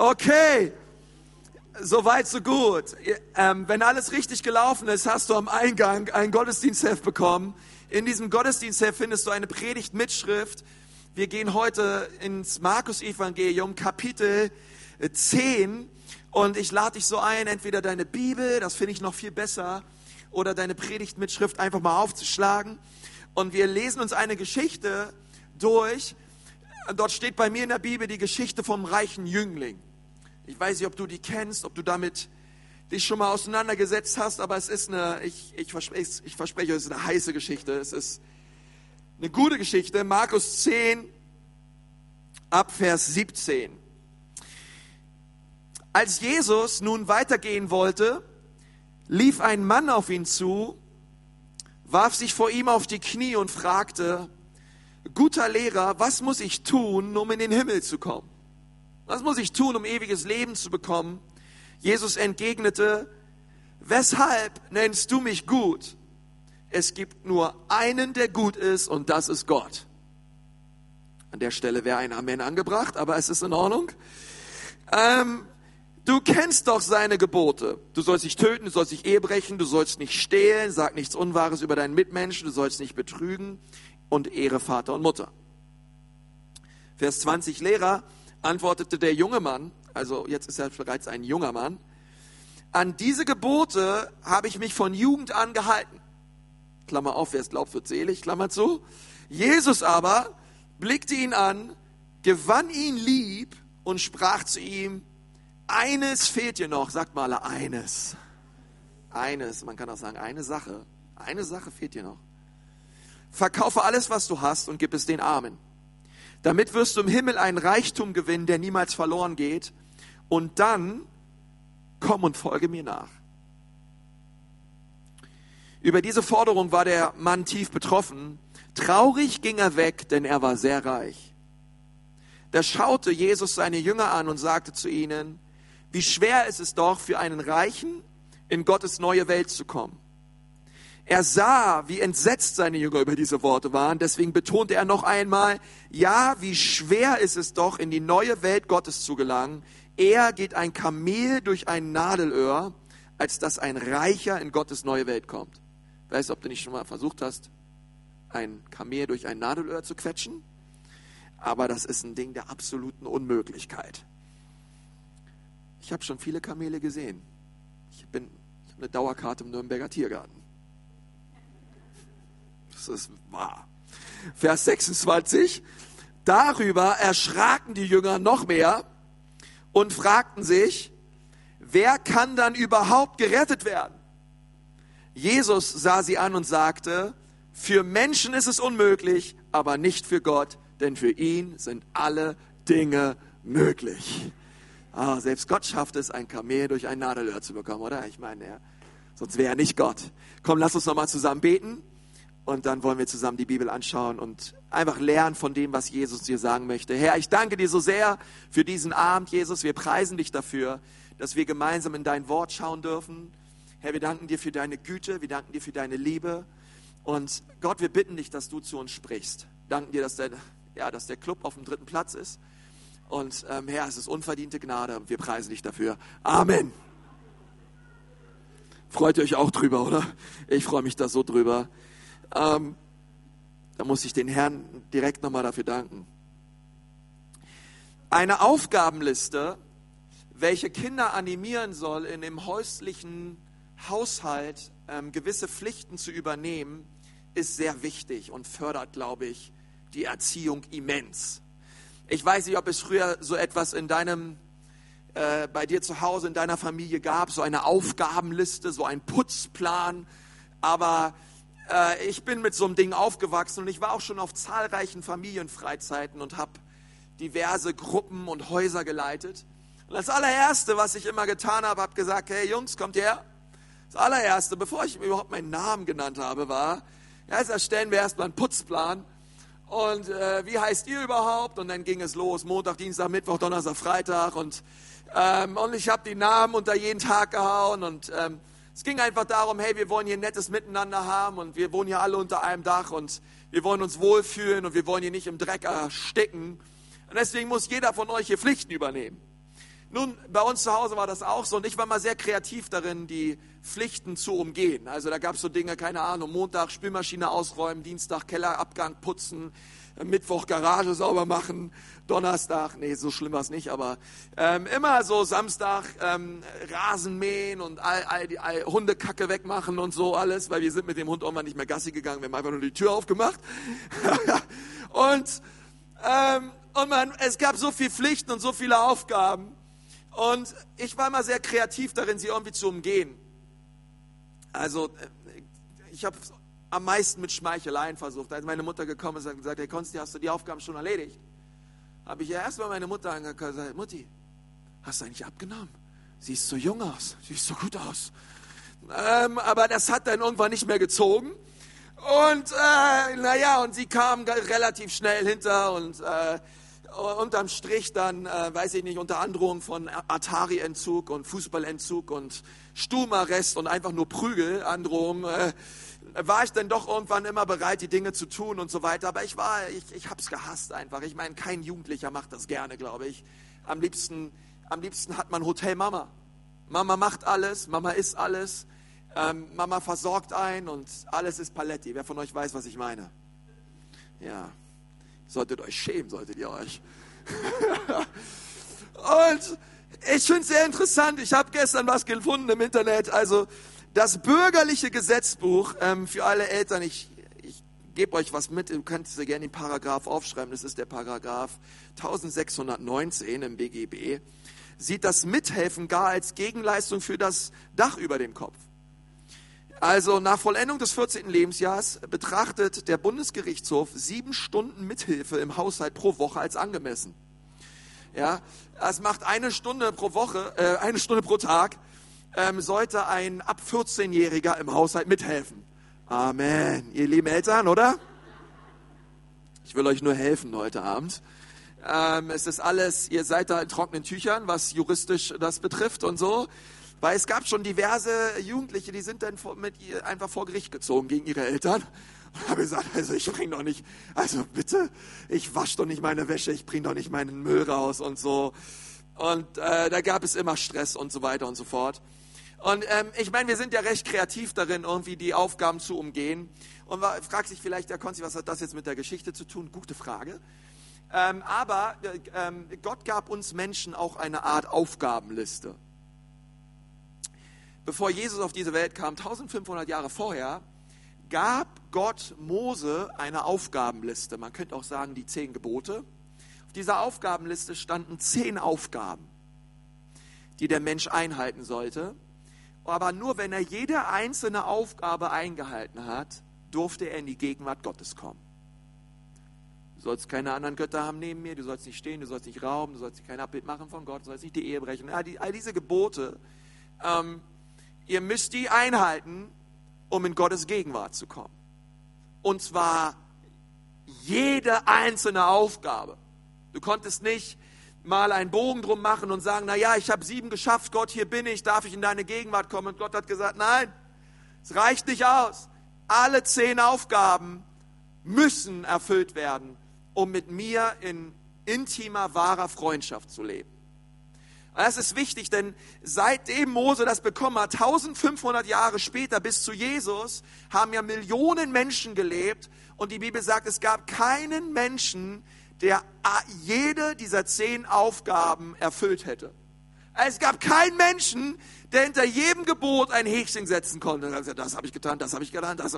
Okay, soweit so gut. Ähm, wenn alles richtig gelaufen ist, hast du am Eingang ein Gottesdienstheft bekommen. In diesem Gottesdienstheft findest du eine Predigtmitschrift. Wir gehen heute ins Markus-Evangelium, Kapitel 10. Und ich lade dich so ein, entweder deine Bibel, das finde ich noch viel besser, oder deine Predigtmitschrift einfach mal aufzuschlagen. Und wir lesen uns eine Geschichte durch. Dort steht bei mir in der Bibel die Geschichte vom reichen Jüngling. Ich weiß nicht, ob du die kennst, ob du damit dich schon mal auseinandergesetzt hast, aber es ist eine, ich, ich, verspreche, ich verspreche, es ist eine heiße Geschichte. Es ist eine gute Geschichte. Markus 10, ab Vers 17. Als Jesus nun weitergehen wollte, lief ein Mann auf ihn zu, warf sich vor ihm auf die Knie und fragte, guter Lehrer, was muss ich tun, um in den Himmel zu kommen? Was muss ich tun, um ewiges Leben zu bekommen? Jesus entgegnete, weshalb nennst du mich gut? Es gibt nur einen, der gut ist, und das ist Gott. An der Stelle wäre ein Amen angebracht, aber es ist in Ordnung. Ähm, du kennst doch seine Gebote. Du sollst nicht töten, du sollst nicht Ehe brechen, du sollst nicht stehlen, sag nichts Unwahres über deinen Mitmenschen, du sollst nicht betrügen und ehre Vater und Mutter. Vers 20 Lehrer antwortete der junge Mann, also jetzt ist er bereits ein junger Mann, an diese Gebote habe ich mich von Jugend an gehalten. Klammer auf, wer es glaubt, wird selig, Klammer zu. Jesus aber blickte ihn an, gewann ihn lieb und sprach zu ihm, eines fehlt dir noch, sagt mal eines. Eines, man kann auch sagen, eine Sache. Eine Sache fehlt dir noch. Verkaufe alles, was du hast und gib es den Armen. Damit wirst du im Himmel einen Reichtum gewinnen, der niemals verloren geht. Und dann komm und folge mir nach. Über diese Forderung war der Mann tief betroffen. Traurig ging er weg, denn er war sehr reich. Da schaute Jesus seine Jünger an und sagte zu ihnen, wie schwer ist es doch für einen Reichen, in Gottes neue Welt zu kommen. Er sah, wie entsetzt seine Jünger über diese Worte waren. Deswegen betonte er noch einmal, ja, wie schwer ist es doch, in die neue Welt Gottes zu gelangen. Eher geht ein Kamel durch ein Nadelöhr, als dass ein Reicher in Gottes neue Welt kommt. Weißt du, ob du nicht schon mal versucht hast, ein Kamel durch ein Nadelöhr zu quetschen? Aber das ist ein Ding der absoluten Unmöglichkeit. Ich habe schon viele Kamele gesehen. Ich bin ich habe eine Dauerkarte im Nürnberger Tiergarten. Das ist wahr. Vers 26. Darüber erschraken die Jünger noch mehr und fragten sich, wer kann dann überhaupt gerettet werden? Jesus sah sie an und sagte, für Menschen ist es unmöglich, aber nicht für Gott, denn für ihn sind alle Dinge möglich. Ah, selbst Gott schafft es, ein Kamel durch ein Nadelöhr zu bekommen, oder? Ich meine, ja, sonst wäre er nicht Gott. Komm, lass uns nochmal zusammen beten. Und dann wollen wir zusammen die Bibel anschauen und einfach lernen von dem, was Jesus dir sagen möchte. Herr, ich danke dir so sehr für diesen Abend, Jesus. Wir preisen dich dafür, dass wir gemeinsam in dein Wort schauen dürfen. Herr, wir danken dir für deine Güte, wir danken dir für deine Liebe. Und Gott, wir bitten dich, dass du zu uns sprichst. Danken dir, dass der, ja, dass der Club auf dem dritten Platz ist. Und ähm, Herr, es ist unverdiente Gnade wir preisen dich dafür. Amen. Freut ihr euch auch drüber, oder? Ich freue mich da so drüber. Ähm, da muss ich den Herrn direkt nochmal dafür danken. Eine Aufgabenliste, welche Kinder animieren soll, in dem häuslichen Haushalt ähm, gewisse Pflichten zu übernehmen, ist sehr wichtig und fördert, glaube ich, die Erziehung immens. Ich weiß nicht, ob es früher so etwas in deinem, äh, bei dir zu Hause, in deiner Familie gab, so eine Aufgabenliste, so ein Putzplan, aber äh, ich bin mit so einem Ding aufgewachsen und ich war auch schon auf zahlreichen Familienfreizeiten und habe diverse Gruppen und Häuser geleitet. Und das allererste, was ich immer getan habe, habe gesagt, hey Jungs, kommt her. Das allererste, bevor ich überhaupt meinen Namen genannt habe, war, ja, jetzt erstellen wir erstmal einen Putzplan. Und äh, wie heißt ihr überhaupt? Und dann ging es los, Montag, Dienstag, Mittwoch, Donnerstag, Freitag. Und, ähm, und ich habe die Namen unter jeden Tag gehauen und ähm, es ging einfach darum, hey, wir wollen hier ein nettes Miteinander haben und wir wohnen hier alle unter einem Dach und wir wollen uns wohlfühlen und wir wollen hier nicht im Dreck ersticken. Und deswegen muss jeder von euch hier Pflichten übernehmen. Nun, bei uns zu Hause war das auch so und ich war mal sehr kreativ darin, die Pflichten zu umgehen. Also da gab es so Dinge, keine Ahnung, Montag Spülmaschine ausräumen, Dienstag Kellerabgang putzen, Mittwoch Garage sauber machen, Donnerstag, nee, so schlimm war es nicht, aber ähm, immer so Samstag ähm, Rasen mähen und all, all die all, Hundekacke wegmachen und so alles, weil wir sind mit dem Hund irgendwann nicht mehr Gassi gegangen, wir haben einfach nur die Tür aufgemacht. und ähm, und man, es gab so viele Pflichten und so viele Aufgaben. Und ich war immer sehr kreativ darin, sie irgendwie zu umgehen. Also äh, ich habe am meisten mit Schmeicheleien versucht. Als meine Mutter gekommen ist und gesagt, hey Konsti, hast du die Aufgaben schon erledigt? Habe ich ja erstmal meine Mutter angehört und gesagt, Mutti, hast du eigentlich abgenommen? Siehst so jung aus, siehst so gut aus. Ähm, aber das hat dann irgendwann nicht mehr gezogen. Und äh, naja, und sie kam relativ schnell hinter und äh, unterm Strich dann, äh, weiß ich nicht, unter Androhung von Atari-Entzug und Fußballentzug und Stumarrest und einfach nur Prügelandrohung, äh, war ich dann doch irgendwann immer bereit, die Dinge zu tun und so weiter. Aber ich war, ich, ich habe es gehasst einfach. Ich meine, kein Jugendlicher macht das gerne, glaube ich. Am liebsten, am liebsten hat man Hotel Mama. Mama macht alles, Mama isst alles, ähm, Mama versorgt ein und alles ist Paletti. Wer von euch weiß, was ich meine? Ja, solltet euch schämen, solltet ihr euch. und ich finde es sehr interessant. Ich habe gestern was gefunden im Internet. Also das bürgerliche Gesetzbuch ähm, für alle Eltern. Ich, ich gebe euch was mit. Ihr könnt sehr gerne den Paragraph aufschreiben. Das ist der Paragraph 1619 im BGB. Sieht das Mithelfen gar als Gegenleistung für das Dach über dem Kopf. Also nach Vollendung des 14. Lebensjahres betrachtet der Bundesgerichtshof sieben Stunden Mithilfe im Haushalt pro Woche als angemessen. Ja, es macht eine Stunde pro Woche, äh, eine Stunde pro Tag, ähm, sollte ein ab 14-Jähriger im Haushalt mithelfen. Amen. Ihr lieben Eltern, oder? Ich will euch nur helfen heute Abend. Ähm, es ist alles, ihr seid da in trockenen Tüchern, was juristisch das betrifft und so. Weil es gab schon diverse Jugendliche, die sind dann mit ihr einfach vor Gericht gezogen gegen ihre Eltern und habe gesagt, also ich bring doch nicht, also bitte, ich wasche doch nicht meine Wäsche, ich bring doch nicht meinen Müll raus und so. Und äh, da gab es immer Stress und so weiter und so fort. Und ähm, ich meine, wir sind ja recht kreativ darin, irgendwie die Aufgaben zu umgehen. Und fragt sich vielleicht der Konzi, was hat das jetzt mit der Geschichte zu tun? Gute Frage. Ähm, aber äh, ähm, Gott gab uns Menschen auch eine Art Aufgabenliste bevor Jesus auf diese Welt kam, 1500 Jahre vorher, gab Gott Mose eine Aufgabenliste. Man könnte auch sagen, die zehn Gebote. Auf dieser Aufgabenliste standen zehn Aufgaben, die der Mensch einhalten sollte. Aber nur wenn er jede einzelne Aufgabe eingehalten hat, durfte er in die Gegenwart Gottes kommen. Du sollst keine anderen Götter haben neben mir, du sollst nicht stehen, du sollst nicht rauben, du sollst kein Abbild machen von Gott, du sollst nicht die Ehe brechen. All, die, all diese Gebote ähm, Ihr müsst die einhalten, um in Gottes Gegenwart zu kommen. Und zwar jede einzelne Aufgabe. Du konntest nicht mal einen Bogen drum machen und sagen, na ja, ich habe sieben geschafft, Gott, hier bin ich, darf ich in deine Gegenwart kommen? Und Gott hat gesagt, nein, es reicht nicht aus. Alle zehn Aufgaben müssen erfüllt werden, um mit mir in intimer, wahrer Freundschaft zu leben. Das ist wichtig, denn seitdem Mose das bekommen hat, 1500 Jahre später bis zu Jesus, haben ja Millionen Menschen gelebt und die Bibel sagt, es gab keinen Menschen, der jede dieser zehn Aufgaben erfüllt hätte. Es gab keinen Menschen, der hinter jedem Gebot ein Häkchen setzen konnte. Das habe ich getan, das habe ich getan, das.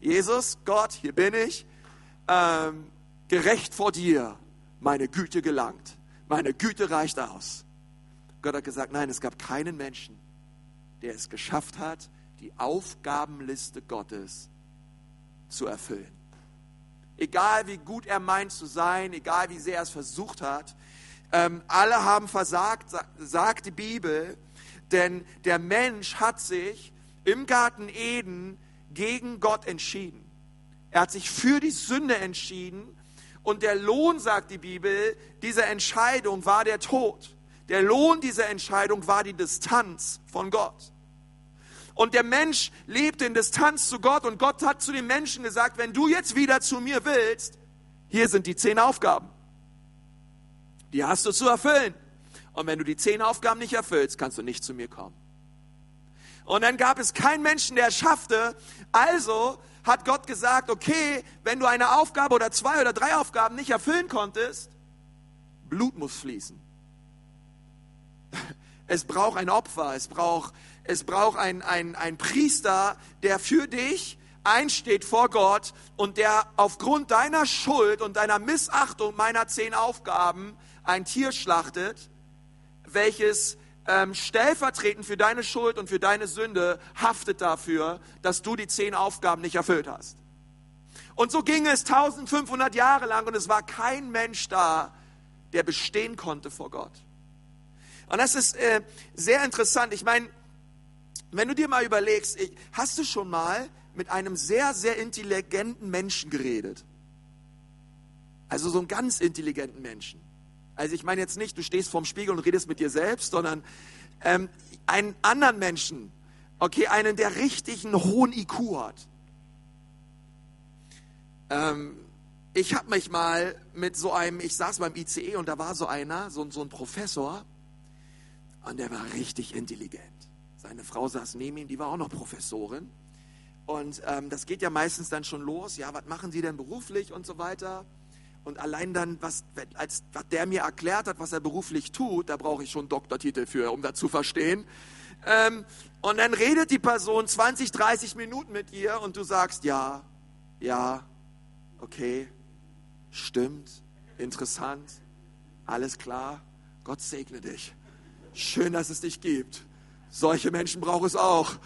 Jesus, Gott, hier bin ich, ähm, gerecht vor dir, meine Güte gelangt. Meine Güte reicht aus. Gott hat gesagt, nein, es gab keinen Menschen, der es geschafft hat, die Aufgabenliste Gottes zu erfüllen. Egal wie gut er meint zu sein, egal wie sehr er es versucht hat, ähm, alle haben versagt, sagt die Bibel, denn der Mensch hat sich im Garten Eden gegen Gott entschieden. Er hat sich für die Sünde entschieden und der Lohn, sagt die Bibel, dieser Entscheidung war der Tod. Der Lohn dieser Entscheidung war die Distanz von Gott. Und der Mensch lebte in Distanz zu Gott und Gott hat zu den Menschen gesagt, wenn du jetzt wieder zu mir willst, hier sind die zehn Aufgaben. Die hast du zu erfüllen. Und wenn du die zehn Aufgaben nicht erfüllst, kannst du nicht zu mir kommen. Und dann gab es keinen Menschen, der es schaffte. Also hat Gott gesagt, okay, wenn du eine Aufgabe oder zwei oder drei Aufgaben nicht erfüllen konntest, Blut muss fließen. Es braucht ein Opfer, es braucht, es braucht ein, ein, ein Priester, der für dich einsteht vor Gott und der aufgrund deiner Schuld und deiner Missachtung meiner zehn Aufgaben ein Tier schlachtet, welches ähm, stellvertretend für deine Schuld und für deine Sünde haftet dafür, dass du die zehn Aufgaben nicht erfüllt hast. Und so ging es 1500 Jahre lang und es war kein Mensch da, der bestehen konnte vor Gott. Und das ist äh, sehr interessant. Ich meine, wenn du dir mal überlegst, ich, hast du schon mal mit einem sehr, sehr intelligenten Menschen geredet? Also so einen ganz intelligenten Menschen. Also ich meine jetzt nicht, du stehst vorm Spiegel und redest mit dir selbst, sondern ähm, einen anderen Menschen, okay, einen, der richtig einen hohen IQ hat. Ähm, ich habe mich mal mit so einem, ich saß beim ICE und da war so einer, so, so ein Professor, und der war richtig intelligent. Seine Frau saß neben ihm, die war auch noch Professorin. Und ähm, das geht ja meistens dann schon los. Ja, was machen Sie denn beruflich und so weiter? Und allein dann, was, als, was der mir erklärt hat, was er beruflich tut, da brauche ich schon Doktortitel für, um das zu verstehen. Ähm, und dann redet die Person 20, 30 Minuten mit ihr und du sagst, ja, ja, okay, stimmt, interessant, alles klar, Gott segne dich. Schön, dass es dich gibt. Solche Menschen braucht es auch.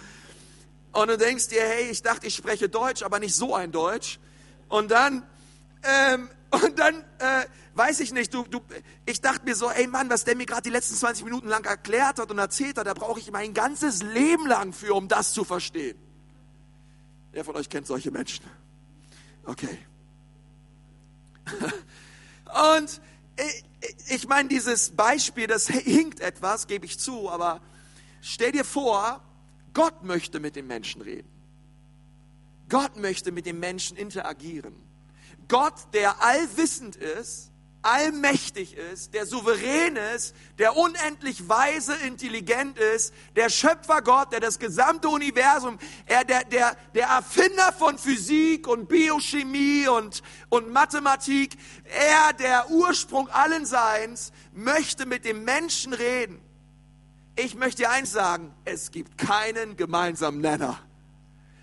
Und du denkst dir, hey, ich dachte, ich spreche Deutsch, aber nicht so ein Deutsch. Und dann ähm, und dann, äh, weiß ich nicht, du, du, ich dachte mir so, ey Mann, was der mir gerade die letzten 20 Minuten lang erklärt hat und erzählt hat, da brauche ich mein ganzes Leben lang für, um das zu verstehen. Wer von euch kennt solche Menschen? Okay. und ich, meine, dieses Beispiel, das hinkt etwas, gebe ich zu, aber stell dir vor, Gott möchte mit den Menschen reden. Gott möchte mit den Menschen interagieren. Gott, der allwissend ist, allmächtig ist, der souverän ist, der unendlich weise, intelligent ist, der Schöpfergott, der das gesamte Universum, er, der, der, der Erfinder von Physik und Biochemie und, und Mathematik, er, der Ursprung allen Seins, möchte mit dem Menschen reden. Ich möchte dir eins sagen, es gibt keinen gemeinsamen Nenner.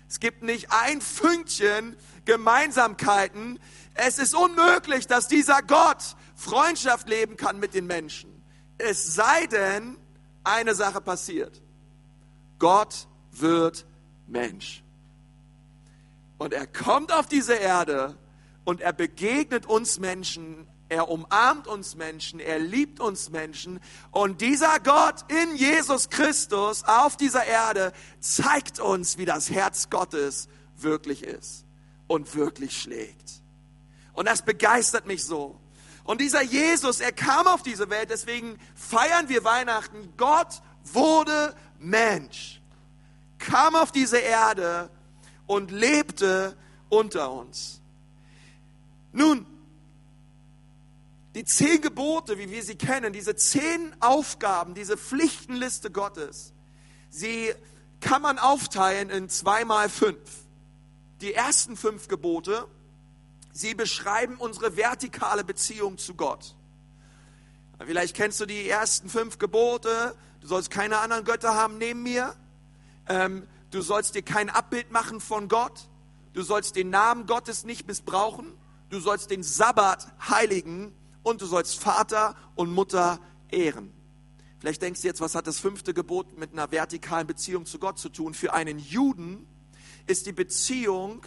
Es gibt nicht ein Fünkchen Gemeinsamkeiten. Es ist unmöglich, dass dieser Gott Freundschaft leben kann mit den Menschen. Es sei denn, eine Sache passiert. Gott wird Mensch. Und er kommt auf diese Erde und er begegnet uns Menschen er umarmt uns Menschen, er liebt uns Menschen. Und dieser Gott in Jesus Christus auf dieser Erde zeigt uns, wie das Herz Gottes wirklich ist und wirklich schlägt. Und das begeistert mich so. Und dieser Jesus, er kam auf diese Welt, deswegen feiern wir Weihnachten. Gott wurde Mensch, kam auf diese Erde und lebte unter uns. Nun, die zehn Gebote, wie wir sie kennen, diese zehn Aufgaben, diese Pflichtenliste Gottes, sie kann man aufteilen in zweimal fünf. Die ersten fünf Gebote, sie beschreiben unsere vertikale Beziehung zu Gott. Vielleicht kennst du die ersten fünf Gebote. Du sollst keine anderen Götter haben neben mir. Ähm, du sollst dir kein Abbild machen von Gott. Du sollst den Namen Gottes nicht missbrauchen. Du sollst den Sabbat heiligen und du sollst Vater und Mutter ehren. Vielleicht denkst du jetzt, was hat das fünfte Gebot mit einer vertikalen Beziehung zu Gott zu tun? Für einen Juden ist die Beziehung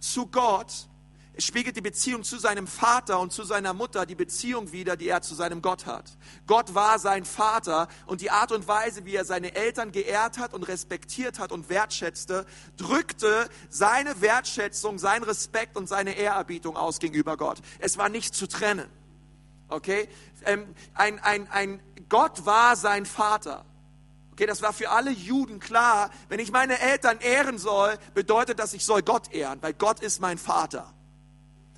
zu Gott, es spiegelt die Beziehung zu seinem Vater und zu seiner Mutter die Beziehung wider, die er zu seinem Gott hat. Gott war sein Vater und die Art und Weise, wie er seine Eltern geehrt hat und respektiert hat und wertschätzte, drückte seine Wertschätzung, sein Respekt und seine Ehrerbietung aus gegenüber Gott. Es war nicht zu trennen. Okay? Ähm, ein, ein, ein Gott war sein Vater. Okay, das war für alle Juden klar. Wenn ich meine Eltern ehren soll, bedeutet das, ich soll Gott ehren, weil Gott ist mein Vater.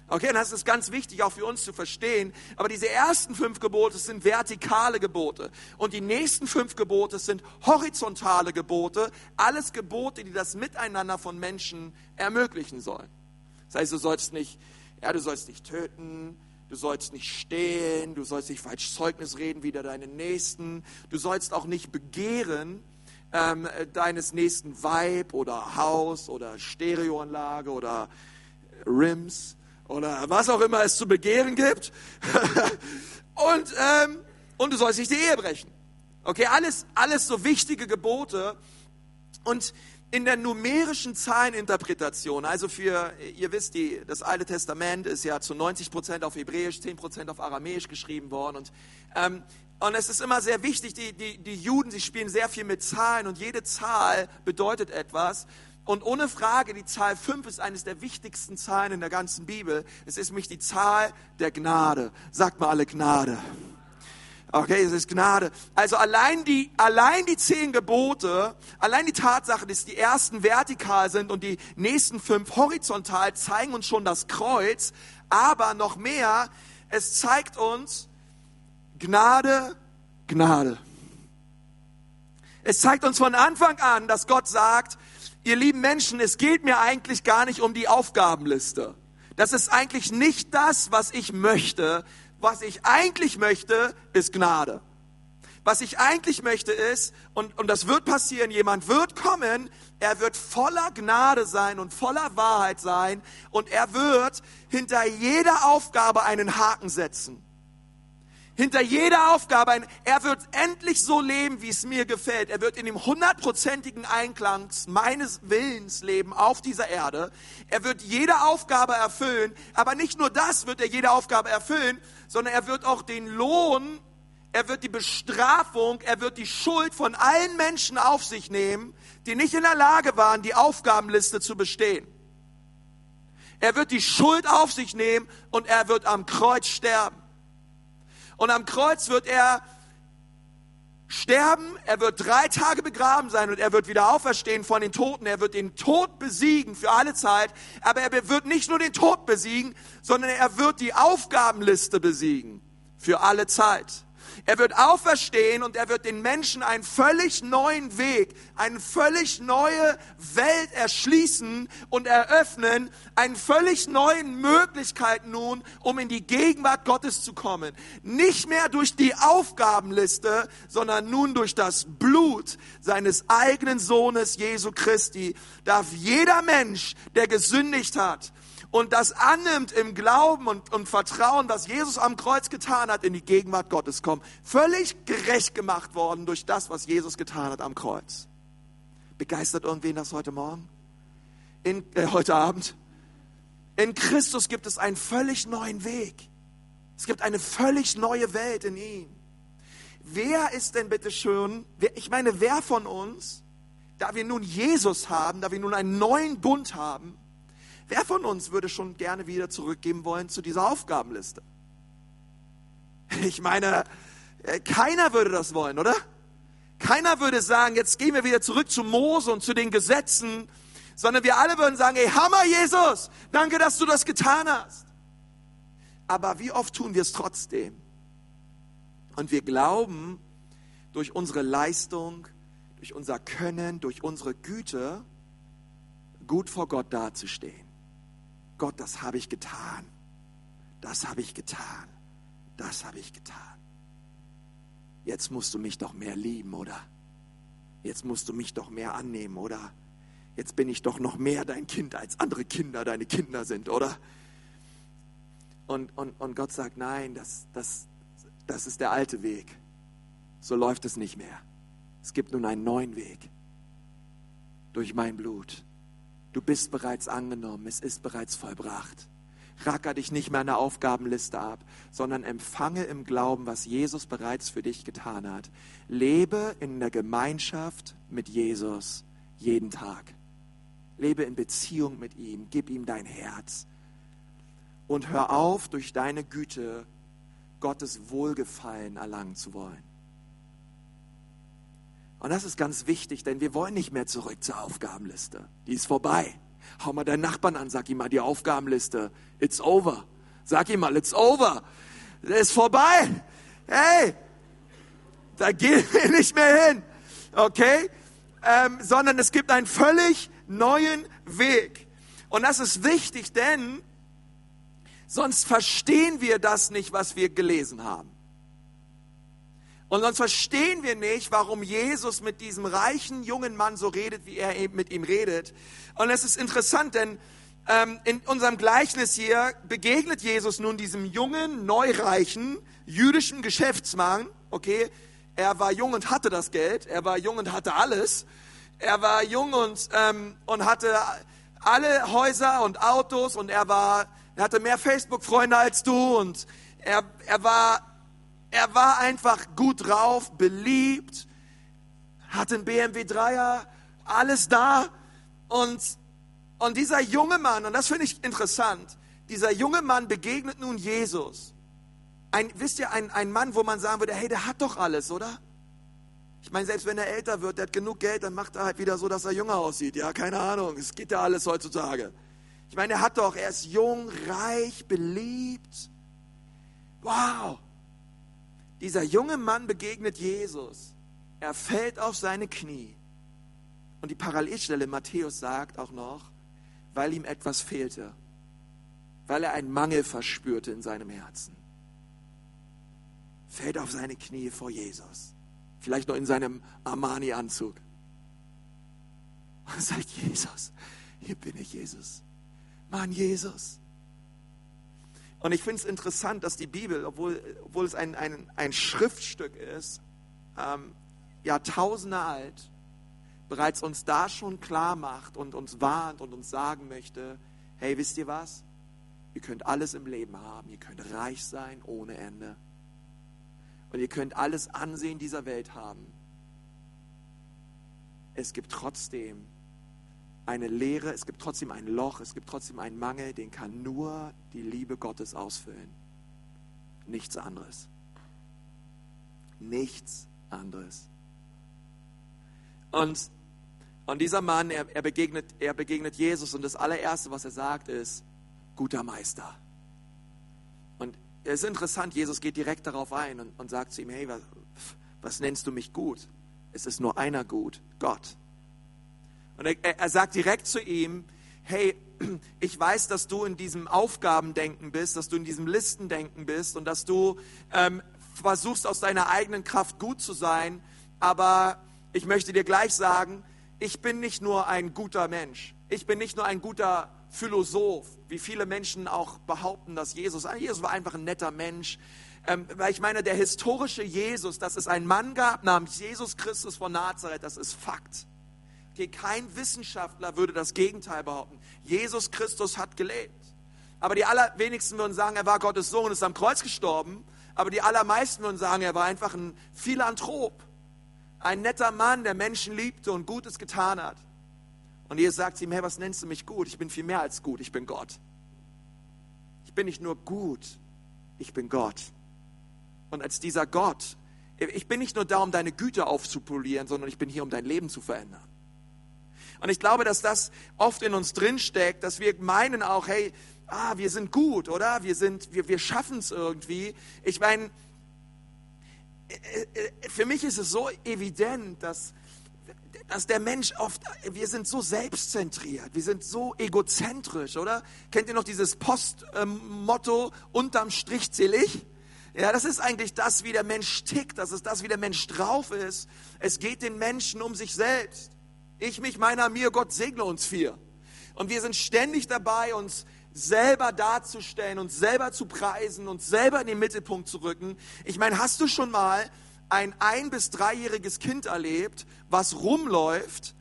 Okay, und das ist ganz wichtig auch für uns zu verstehen. Aber diese ersten fünf Gebote sind vertikale Gebote. Und die nächsten fünf Gebote sind horizontale Gebote. Alles Gebote, die das Miteinander von Menschen ermöglichen sollen. Das heißt, du sollst nicht, ja, du sollst nicht töten, du sollst nicht stehlen, du sollst nicht falsch Zeugnis reden wider deinen Nächsten, du sollst auch nicht begehren ähm, deines nächsten Weib oder Haus oder Stereoanlage oder Rims oder was auch immer es zu begehren gibt. und, ähm, und du sollst nicht die Ehe brechen. Okay, alles, alles so wichtige Gebote. Und in der numerischen Zahleninterpretation, also für, ihr wisst, die, das Alte Testament ist ja zu 90 Prozent auf Hebräisch, 10 Prozent auf Aramäisch geschrieben worden. Und, ähm, und es ist immer sehr wichtig, die, die, die Juden, sie spielen sehr viel mit Zahlen und jede Zahl bedeutet etwas. Und ohne Frage, die Zahl 5 ist eines der wichtigsten Zahlen in der ganzen Bibel. Es ist nämlich die Zahl der Gnade. Sagt mal alle Gnade. Okay, es ist Gnade. Also allein die, allein die zehn Gebote, allein die Tatsache, dass die ersten vertikal sind und die nächsten fünf horizontal, zeigen uns schon das Kreuz. Aber noch mehr, es zeigt uns Gnade, Gnade. Es zeigt uns von Anfang an, dass Gott sagt, ihr lieben Menschen, es geht mir eigentlich gar nicht um die Aufgabenliste. Das ist eigentlich nicht das, was ich möchte. Was ich eigentlich möchte, ist Gnade. Was ich eigentlich möchte ist, und, und das wird passieren, jemand wird kommen, er wird voller Gnade sein und voller Wahrheit sein und er wird hinter jeder Aufgabe einen Haken setzen hinter jeder Aufgabe ein, er wird endlich so leben, wie es mir gefällt. Er wird in dem hundertprozentigen Einklang meines Willens leben auf dieser Erde. Er wird jede Aufgabe erfüllen, aber nicht nur das wird er jede Aufgabe erfüllen, sondern er wird auch den Lohn, er wird die Bestrafung, er wird die Schuld von allen Menschen auf sich nehmen, die nicht in der Lage waren, die Aufgabenliste zu bestehen. Er wird die Schuld auf sich nehmen und er wird am Kreuz sterben. Und am Kreuz wird er sterben, er wird drei Tage begraben sein und er wird wieder auferstehen von den Toten. Er wird den Tod besiegen für alle Zeit, aber er wird nicht nur den Tod besiegen, sondern er wird die Aufgabenliste besiegen für alle Zeit. Er wird auferstehen und er wird den Menschen einen völlig neuen Weg, eine völlig neue Welt erschließen und eröffnen, eine völlig neuen Möglichkeit nun, um in die Gegenwart Gottes zu kommen. Nicht mehr durch die Aufgabenliste, sondern nun durch das Blut seines eigenen Sohnes Jesu Christi darf jeder Mensch, der gesündigt hat, und das annimmt im Glauben und, und Vertrauen, was Jesus am Kreuz getan hat, in die Gegenwart Gottes kommen. Völlig gerecht gemacht worden durch das, was Jesus getan hat am Kreuz. Begeistert irgendwen das heute Morgen? In, äh, heute Abend? In Christus gibt es einen völlig neuen Weg. Es gibt eine völlig neue Welt in ihm. Wer ist denn bitte schön, ich meine, wer von uns, da wir nun Jesus haben, da wir nun einen neuen Bund haben, Wer von uns würde schon gerne wieder zurückgeben wollen zu dieser Aufgabenliste? Ich meine, äh, keiner würde das wollen, oder? Keiner würde sagen, jetzt gehen wir wieder zurück zu Mose und zu den Gesetzen, sondern wir alle würden sagen, ey, Hammer Jesus, danke, dass du das getan hast. Aber wie oft tun wir es trotzdem? Und wir glauben, durch unsere Leistung, durch unser Können, durch unsere Güte, gut vor Gott dazustehen. Gott, das habe ich getan. Das habe ich getan. Das habe ich getan. Jetzt musst du mich doch mehr lieben, oder? Jetzt musst du mich doch mehr annehmen, oder? Jetzt bin ich doch noch mehr dein Kind, als andere Kinder deine Kinder sind, oder? Und, und, und Gott sagt, nein, das, das, das ist der alte Weg. So läuft es nicht mehr. Es gibt nun einen neuen Weg durch mein Blut. Du bist bereits angenommen, es ist bereits vollbracht. Racker dich nicht mehr an der Aufgabenliste ab, sondern empfange im Glauben, was Jesus bereits für dich getan hat. Lebe in der Gemeinschaft mit Jesus jeden Tag. Lebe in Beziehung mit ihm, gib ihm dein Herz. Und hör auf, durch deine Güte Gottes Wohlgefallen erlangen zu wollen. Und das ist ganz wichtig, denn wir wollen nicht mehr zurück zur Aufgabenliste. Die ist vorbei. Hau mal deinen Nachbarn an, sag ihm mal die Aufgabenliste. It's over. Sag ihm mal, it's over. Ist vorbei. Hey, da gehen wir nicht mehr hin. Okay? Ähm, sondern es gibt einen völlig neuen Weg. Und das ist wichtig, denn sonst verstehen wir das nicht, was wir gelesen haben. Und sonst verstehen wir nicht, warum Jesus mit diesem reichen jungen Mann so redet, wie er mit ihm redet. Und es ist interessant, denn ähm, in unserem Gleichnis hier begegnet Jesus nun diesem jungen, neureichen, jüdischen Geschäftsmann. Okay, er war jung und hatte das Geld, er war jung und hatte alles. Er war jung und, ähm, und hatte alle Häuser und Autos und er war, er hatte mehr Facebook-Freunde als du und er, er war, er war einfach gut drauf, beliebt, hatte einen BMW 3er, alles da und, und dieser junge Mann, und das finde ich interessant, dieser junge Mann begegnet nun Jesus. Ein, wisst ihr, ein, ein Mann, wo man sagen würde, hey, der hat doch alles, oder? Ich meine, selbst wenn er älter wird, der hat genug Geld, dann macht er halt wieder so, dass er jünger aussieht. Ja, keine Ahnung. Es geht ja alles heutzutage. Ich meine, er hat doch, er ist jung, reich, beliebt. Wow. Dieser junge Mann begegnet Jesus. Er fällt auf seine Knie. Und die Parallelstelle Matthäus sagt auch noch, weil ihm etwas fehlte. Weil er einen Mangel verspürte in seinem Herzen. Fällt auf seine Knie vor Jesus vielleicht noch in seinem Armani-Anzug. Und sagt, Jesus, hier bin ich, Jesus. Mann, Jesus. Und ich finde es interessant, dass die Bibel, obwohl, obwohl es ein, ein, ein Schriftstück ist, ähm, Jahrtausende alt, bereits uns da schon klar macht und uns warnt und uns sagen möchte, hey, wisst ihr was? Ihr könnt alles im Leben haben, ihr könnt reich sein ohne Ende. Und ihr könnt alles Ansehen dieser Welt haben. Es gibt trotzdem eine Leere, es gibt trotzdem ein Loch, es gibt trotzdem einen Mangel, den kann nur die Liebe Gottes ausfüllen. Nichts anderes. Nichts anderes. Und, und dieser Mann, er, er, begegnet, er begegnet Jesus und das allererste, was er sagt, ist, guter Meister es ist interessant, Jesus geht direkt darauf ein und, und sagt zu ihm, hey, was, was, nennst du mich gut? Es ist nur einer gut, Gott. Und er, er sagt direkt zu ihm, hey, ich weiß, dass du in diesem Aufgabendenken bist, dass du in diesem Listendenken bist und dass du ähm, versuchst aus deiner eigenen Kraft gut zu sein, aber ich möchte dir gleich sagen, ich bin nicht nur ein guter Mensch, ich bin nicht nur ein guter Philosoph, wie viele Menschen auch behaupten, dass Jesus, ah, Jesus war einfach ein netter Mensch. Ähm, weil ich meine, der historische Jesus, dass es einen Mann gab namens Jesus Christus von Nazareth, das ist Fakt. Okay, kein Wissenschaftler würde das Gegenteil behaupten. Jesus Christus hat gelebt. Aber die allerwenigsten würden sagen, er war Gottes Sohn und ist am Kreuz gestorben. Aber die allermeisten würden sagen, er war einfach ein Philanthrop. Ein netter Mann, der Menschen liebte und Gutes getan hat. Und Jesus sagt ihm, hey, was nennst du mich gut? Ich bin viel mehr als gut, ich bin Gott. Ich bin nicht nur gut, ich bin Gott. Und als dieser Gott, ich bin nicht nur da, um deine Güte aufzupolieren, sondern ich bin hier, um dein Leben zu verändern. Und ich glaube, dass das oft in uns drinsteckt, dass wir meinen auch, hey, ah, wir sind gut, oder? Wir, wir, wir schaffen es irgendwie. Ich meine, äh, äh, für mich ist es so evident, dass dass der Mensch oft, wir sind so selbstzentriert, wir sind so egozentrisch, oder? Kennt ihr noch dieses Postmotto, unterm Strich zählig? Ja, das ist eigentlich das, wie der Mensch tickt, das ist das, wie der Mensch drauf ist. Es geht den Menschen um sich selbst. Ich, mich, meiner, mir, Gott segne uns vier. Und wir sind ständig dabei, uns selber darzustellen, uns selber zu preisen, uns selber in den Mittelpunkt zu rücken. Ich meine, hast du schon mal ein ein- bis dreijähriges Kind erlebt, was rumläuft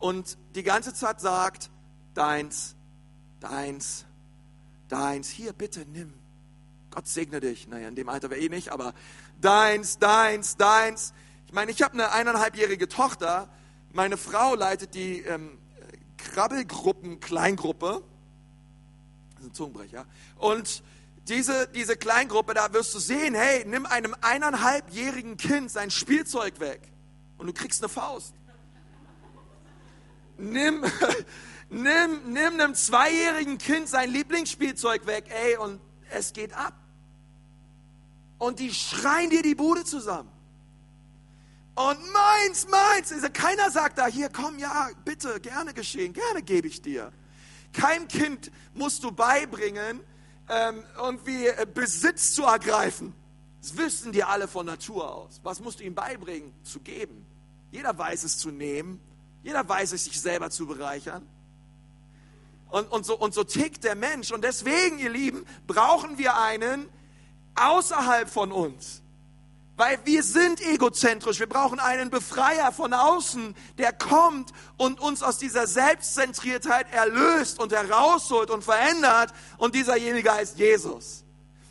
und die ganze Zeit sagt, deins, deins, deins, hier bitte nimm. Gott segne dich. Naja, in dem Alter wäre eh nicht, aber deins, deins, deins. Ich meine, ich habe eine eineinhalbjährige Tochter. Meine Frau leitet die ähm, Krabbelgruppen, Kleingruppe. Das ist ein Zungenbrecher. Und diese, diese Kleingruppe, da wirst du sehen, hey, nimm einem eineinhalbjährigen Kind sein Spielzeug weg und du kriegst eine Faust. nimm, nimm, nimm einem zweijährigen Kind sein Lieblingsspielzeug weg, ey, und es geht ab. Und die schreien dir die Bude zusammen. Und meins, meins. Also keiner sagt da, hier, komm, ja, bitte, gerne geschehen, gerne gebe ich dir. Kein Kind musst du beibringen, ähm, irgendwie äh, Besitz zu ergreifen. Das wissen die alle von Natur aus. Was musst du ihm beibringen? Zu geben. Jeder weiß es zu nehmen. Jeder weiß es, sich selber zu bereichern. Und, und, so, und so tickt der Mensch. Und deswegen, ihr Lieben, brauchen wir einen außerhalb von uns. Weil wir sind egozentrisch. Wir brauchen einen Befreier von außen, der kommt und uns aus dieser Selbstzentriertheit erlöst und herausholt und verändert. Und dieserjenige heißt Jesus.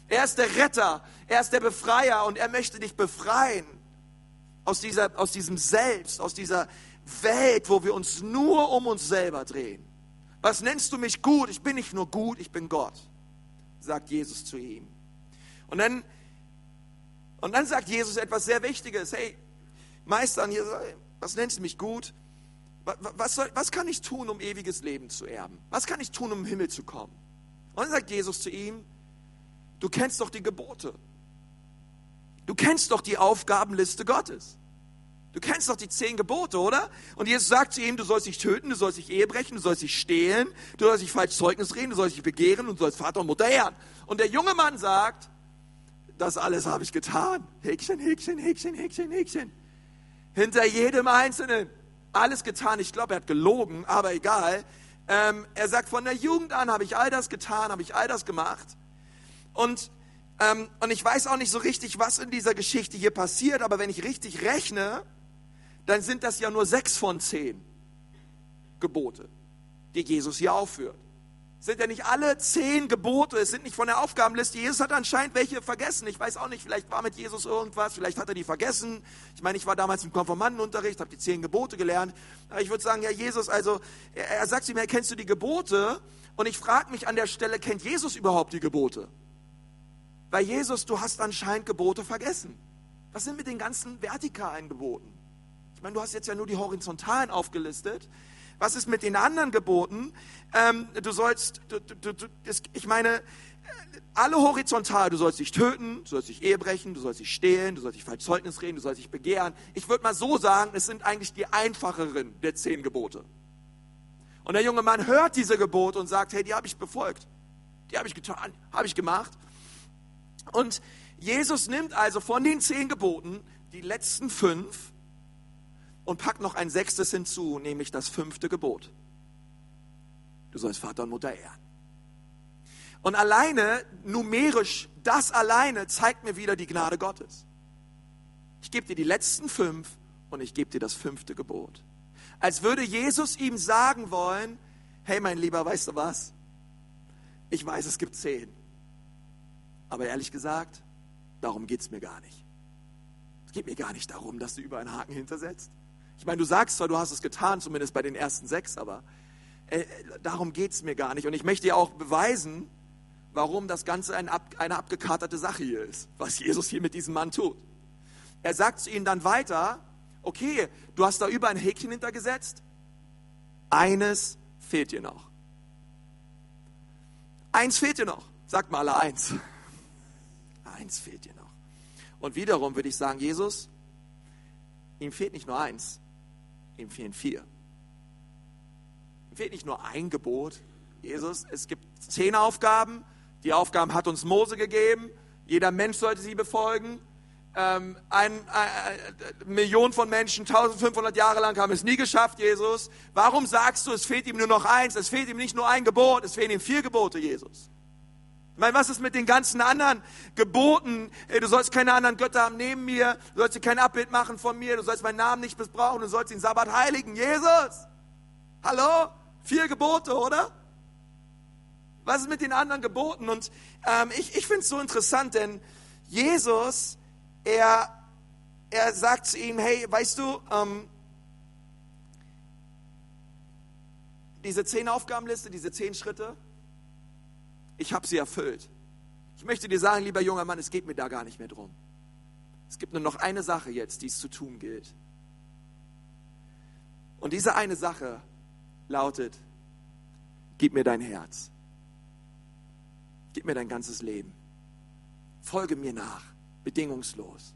Er ist der Retter, er ist der Befreier und er möchte dich befreien aus, dieser, aus diesem Selbst, aus dieser Welt, wo wir uns nur um uns selber drehen. Was nennst du mich gut? Ich bin nicht nur gut, ich bin Gott, sagt Jesus zu ihm. Und dann, und dann sagt Jesus etwas sehr Wichtiges. Hey, Meister, was nennst du mich gut? Was, soll, was kann ich tun, um ewiges Leben zu erben? Was kann ich tun, um im Himmel zu kommen? Und dann sagt Jesus zu ihm, du kennst doch die Gebote. Du kennst doch die Aufgabenliste Gottes. Du kennst doch die zehn Gebote, oder? Und Jesus sagt zu ihm, du sollst nicht töten, du sollst nicht Ehe brechen, du sollst nicht stehlen, du sollst nicht falsch Zeugnis reden, du sollst nicht begehren und du sollst Vater und Mutter ehren. Und der junge Mann sagt, das alles habe ich getan. Häkchen, Häkchen, Häkchen, Häkchen, Häkchen. Hinter jedem Einzelnen. Alles getan. Ich glaube, er hat gelogen, aber egal. Ähm, er sagt, von der Jugend an habe ich all das getan, habe ich all das gemacht. Und ähm, und ich weiß auch nicht so richtig, was in dieser Geschichte hier passiert, aber wenn ich richtig rechne, dann sind das ja nur sechs von zehn Gebote, die Jesus hier aufführt. Sind ja nicht alle zehn Gebote, es sind nicht von der Aufgabenliste. Jesus hat anscheinend welche vergessen. Ich weiß auch nicht, vielleicht war mit Jesus irgendwas, vielleicht hat er die vergessen. Ich meine, ich war damals im Konformantenunterricht, habe die zehn Gebote gelernt. Aber ich würde sagen, ja, Jesus, also, er, er sagt zu mir, kennst du die Gebote? Und ich frage mich an der Stelle, kennt Jesus überhaupt die Gebote? Weil Jesus, du hast anscheinend Gebote vergessen. Was sind mit den ganzen vertikalen Geboten? Ich meine, du hast jetzt ja nur die horizontalen aufgelistet. Was ist mit den anderen Geboten? Ähm, du sollst, du, du, du, das, ich meine, alle horizontal, du sollst dich töten, du sollst dich Ehe brechen, du sollst dich stehlen, du sollst dich falsch Zeugnis reden, du sollst dich begehren. Ich würde mal so sagen, es sind eigentlich die einfacheren der zehn Gebote. Und der junge Mann hört diese Gebote und sagt, hey, die habe ich befolgt. Die habe ich getan, habe ich gemacht. Und Jesus nimmt also von den zehn Geboten die letzten fünf und packt noch ein sechstes hinzu, nämlich das fünfte Gebot. Du sollst Vater und Mutter ehren. Und alleine, numerisch, das alleine zeigt mir wieder die Gnade Gottes. Ich gebe dir die letzten fünf und ich gebe dir das fünfte Gebot. Als würde Jesus ihm sagen wollen, hey mein Lieber, weißt du was? Ich weiß, es gibt zehn. Aber ehrlich gesagt, darum geht es mir gar nicht. Es geht mir gar nicht darum, dass du über einen Haken hintersetzt. Ich meine, du sagst zwar, du hast es getan, zumindest bei den ersten sechs, aber äh, darum geht es mir gar nicht. Und ich möchte dir auch beweisen, warum das Ganze ein, eine abgekaterte Sache hier ist, was Jesus hier mit diesem Mann tut. Er sagt zu ihnen dann weiter, okay, du hast da über ein Häkchen hintergesetzt, eines fehlt dir noch. Eins fehlt dir noch. Sagt mal alle eins eins fehlt dir noch. Und wiederum würde ich sagen, Jesus, ihm fehlt nicht nur eins, ihm fehlen vier. Ihm fehlt nicht nur ein Gebot. Jesus, es gibt zehn Aufgaben. Die Aufgaben hat uns Mose gegeben. Jeder Mensch sollte sie befolgen. Ähm, ein, ein, Million von Menschen, 1500 Jahre lang haben es nie geschafft, Jesus. Warum sagst du, es fehlt ihm nur noch eins? Es fehlt ihm nicht nur ein Gebot, es fehlen ihm vier Gebote, Jesus. Ich meine, was ist mit den ganzen anderen Geboten? Du sollst keine anderen Götter haben neben mir, du sollst dir kein Abbild machen von mir, du sollst meinen Namen nicht missbrauchen, du sollst den Sabbat heiligen. Jesus! Hallo? Vier Gebote, oder? Was ist mit den anderen Geboten? Und ähm, ich, ich finde es so interessant, denn Jesus, er, er sagt zu ihm, hey, weißt du, ähm, diese zehn Aufgabenliste, diese zehn Schritte, ich habe sie erfüllt. Ich möchte dir sagen, lieber junger Mann, es geht mir da gar nicht mehr drum. Es gibt nur noch eine Sache jetzt, die es zu tun gilt. Und diese eine Sache lautet, gib mir dein Herz. Gib mir dein ganzes Leben. Folge mir nach, bedingungslos.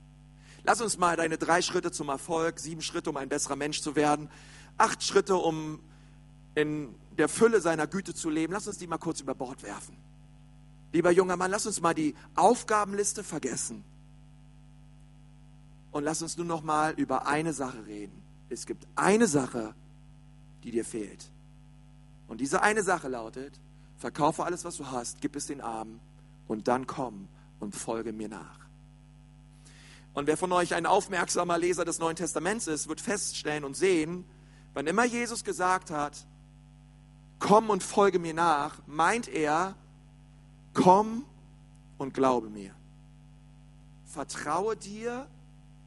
Lass uns mal deine drei Schritte zum Erfolg, sieben Schritte, um ein besserer Mensch zu werden, acht Schritte, um in der Fülle seiner Güte zu leben. Lass uns die mal kurz über Bord werfen. Lieber junger Mann, lass uns mal die Aufgabenliste vergessen. Und lass uns nur noch mal über eine Sache reden. Es gibt eine Sache, die dir fehlt. Und diese eine Sache lautet, verkaufe alles, was du hast, gib es den Armen und dann komm und folge mir nach. Und wer von euch ein aufmerksamer Leser des Neuen Testaments ist, wird feststellen und sehen, wann immer Jesus gesagt hat, komm und folge mir nach, meint er, komm und glaube mir. Vertraue dir,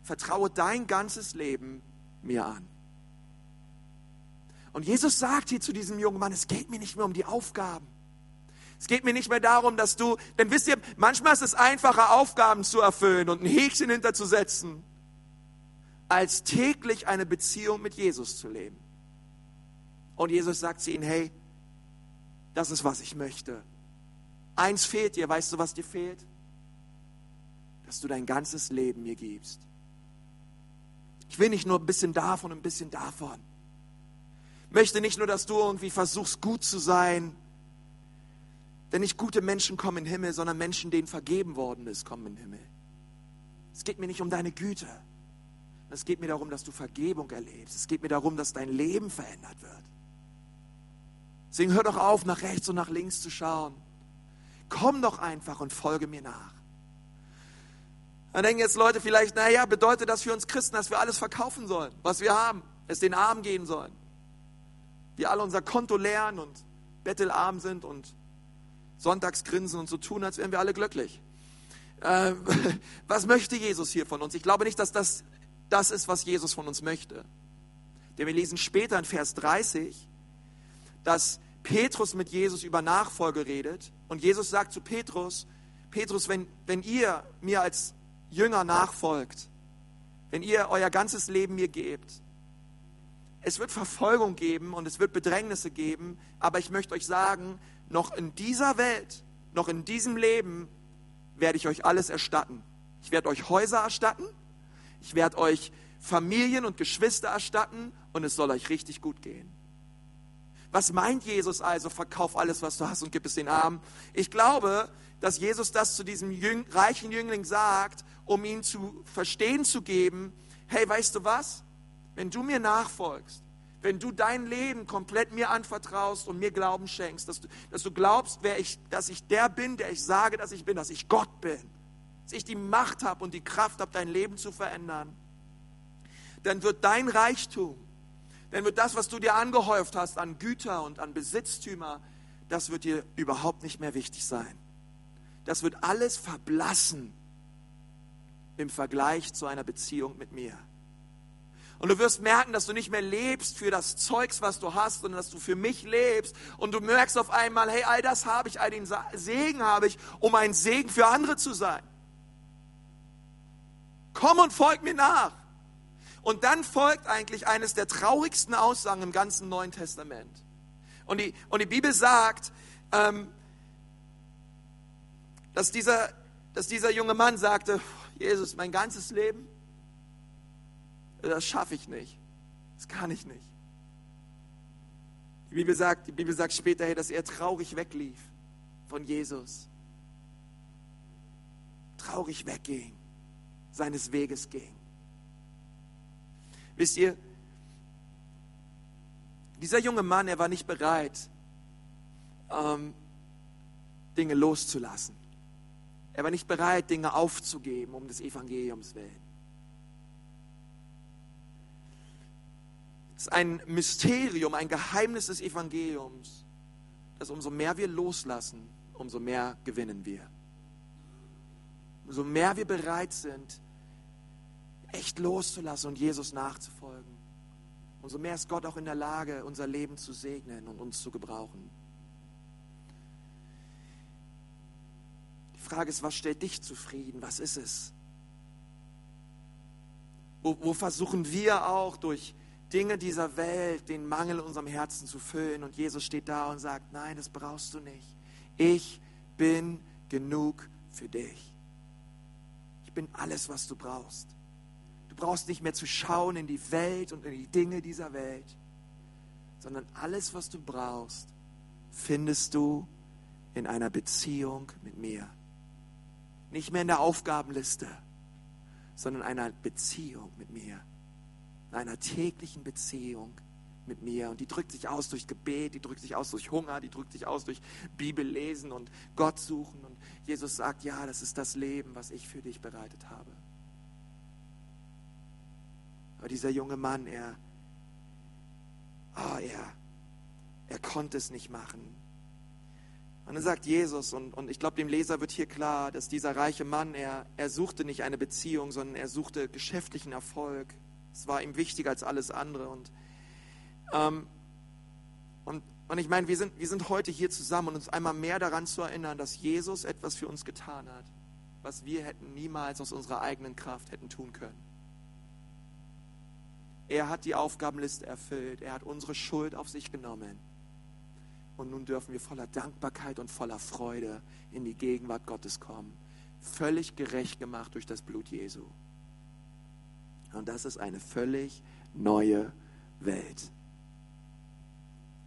vertraue dein ganzes Leben mir an. Und Jesus sagt hier zu diesem jungen Mann, es geht mir nicht mehr um die Aufgaben. Es geht mir nicht mehr darum, dass du, denn wisst ihr, manchmal ist es einfacher, Aufgaben zu erfüllen und ein Häkchen hinterzusetzen, als täglich eine Beziehung mit Jesus zu leben. Und Jesus sagt zu ihnen, hey, das ist, was ich möchte. Eins fehlt dir, weißt du, was dir fehlt? Dass du dein ganzes Leben mir gibst. Ich will nicht nur ein bisschen davon, ein bisschen davon. Ich möchte nicht nur, dass du irgendwie versuchst, gut zu sein. Denn nicht gute Menschen kommen in den Himmel, sondern Menschen, denen vergeben worden ist, kommen in den Himmel. Es geht mir nicht um deine Güte. Es geht mir darum, dass du Vergebung erlebst. Es geht mir darum, dass dein Leben verändert wird. Deswegen hör doch auf, nach rechts und nach links zu schauen. Komm doch einfach und folge mir nach. Dann denken jetzt Leute vielleicht, naja, bedeutet das für uns Christen, dass wir alles verkaufen sollen, was wir haben, es den Armen gehen sollen. Wir alle unser Konto leeren und bettelarm sind und sonntags grinsen und so tun, als wären wir alle glücklich. Äh, was möchte Jesus hier von uns? Ich glaube nicht, dass das das ist, was Jesus von uns möchte. Denn wir lesen später in Vers 30, dass Petrus mit Jesus über Nachfolge redet und Jesus sagt zu Petrus, Petrus, wenn, wenn ihr mir als Jünger nachfolgt, wenn ihr euer ganzes Leben mir gebt. Es wird Verfolgung geben und es wird Bedrängnisse geben, aber ich möchte euch sagen, noch in dieser Welt, noch in diesem Leben werde ich euch alles erstatten. Ich werde euch Häuser erstatten, ich werde euch Familien und Geschwister erstatten und es soll euch richtig gut gehen. Was meint Jesus also? Verkauf alles, was du hast und gib es den Armen. Ich glaube, dass Jesus das zu diesem Jüng, reichen Jüngling sagt, um ihn zu verstehen zu geben, hey, weißt du was? Wenn du mir nachfolgst, wenn du dein Leben komplett mir anvertraust und mir Glauben schenkst, dass du, dass du glaubst, wer ich, dass ich der bin, der ich sage, dass ich bin, dass ich Gott bin, dass ich die Macht habe und die Kraft habe, dein Leben zu verändern, dann wird dein Reichtum, dann wird das, was du dir angehäuft hast an Güter und an Besitztümer, das wird dir überhaupt nicht mehr wichtig sein. Das wird alles verblassen im Vergleich zu einer Beziehung mit mir. Und du wirst merken, dass du nicht mehr lebst für das Zeugs, was du hast, sondern dass du für mich lebst. Und du merkst auf einmal, hey, all das habe ich, all den Segen habe ich, um ein Segen für andere zu sein. Komm und folg mir nach. Und dann folgt eigentlich eines der traurigsten Aussagen im ganzen Neuen Testament. Und die, und die Bibel sagt, ähm, dass, dieser, dass dieser junge Mann sagte, Jesus, mein ganzes Leben, das schaffe ich nicht. Das kann ich nicht. Die Bibel sagt, die Bibel sagt später, dass er traurig weglief von Jesus. Traurig wegging, seines Weges ging. Wisst ihr, dieser junge Mann, er war nicht bereit, ähm, Dinge loszulassen. Er war nicht bereit, Dinge aufzugeben um des Evangeliums willen. Es ist ein Mysterium, ein Geheimnis des Evangeliums, dass umso mehr wir loslassen, umso mehr gewinnen wir. Umso mehr wir bereit sind, echt loszulassen und Jesus nachzufolgen, umso mehr ist Gott auch in der Lage, unser Leben zu segnen und uns zu gebrauchen. Die Frage ist, was stellt dich zufrieden? Was ist es? Wo, wo versuchen wir auch durch Dinge dieser Welt, den Mangel in unserem Herzen zu füllen. Und Jesus steht da und sagt, nein, das brauchst du nicht. Ich bin genug für dich. Ich bin alles, was du brauchst. Brauchst nicht mehr zu schauen in die Welt und in die Dinge dieser Welt, sondern alles, was du brauchst, findest du in einer Beziehung mit mir. Nicht mehr in der Aufgabenliste, sondern einer Beziehung mit mir. In einer täglichen Beziehung mit mir. Und die drückt sich aus durch Gebet, die drückt sich aus durch Hunger, die drückt sich aus durch Bibel lesen und Gott suchen. Und Jesus sagt, ja, das ist das Leben, was ich für dich bereitet habe. Aber dieser junge Mann, er, oh, er, er konnte es nicht machen. Und dann sagt Jesus, und, und ich glaube, dem Leser wird hier klar, dass dieser reiche Mann, er, er suchte nicht eine Beziehung, sondern er suchte geschäftlichen Erfolg. Es war ihm wichtiger als alles andere. Und, ähm, und, und ich meine, wir sind, wir sind heute hier zusammen, um uns einmal mehr daran zu erinnern, dass Jesus etwas für uns getan hat, was wir hätten niemals aus unserer eigenen Kraft hätten tun können. Er hat die Aufgabenliste erfüllt. Er hat unsere Schuld auf sich genommen. Und nun dürfen wir voller Dankbarkeit und voller Freude in die Gegenwart Gottes kommen. Völlig gerecht gemacht durch das Blut Jesu. Und das ist eine völlig neue Welt.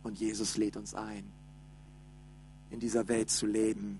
Und Jesus lädt uns ein, in dieser Welt zu leben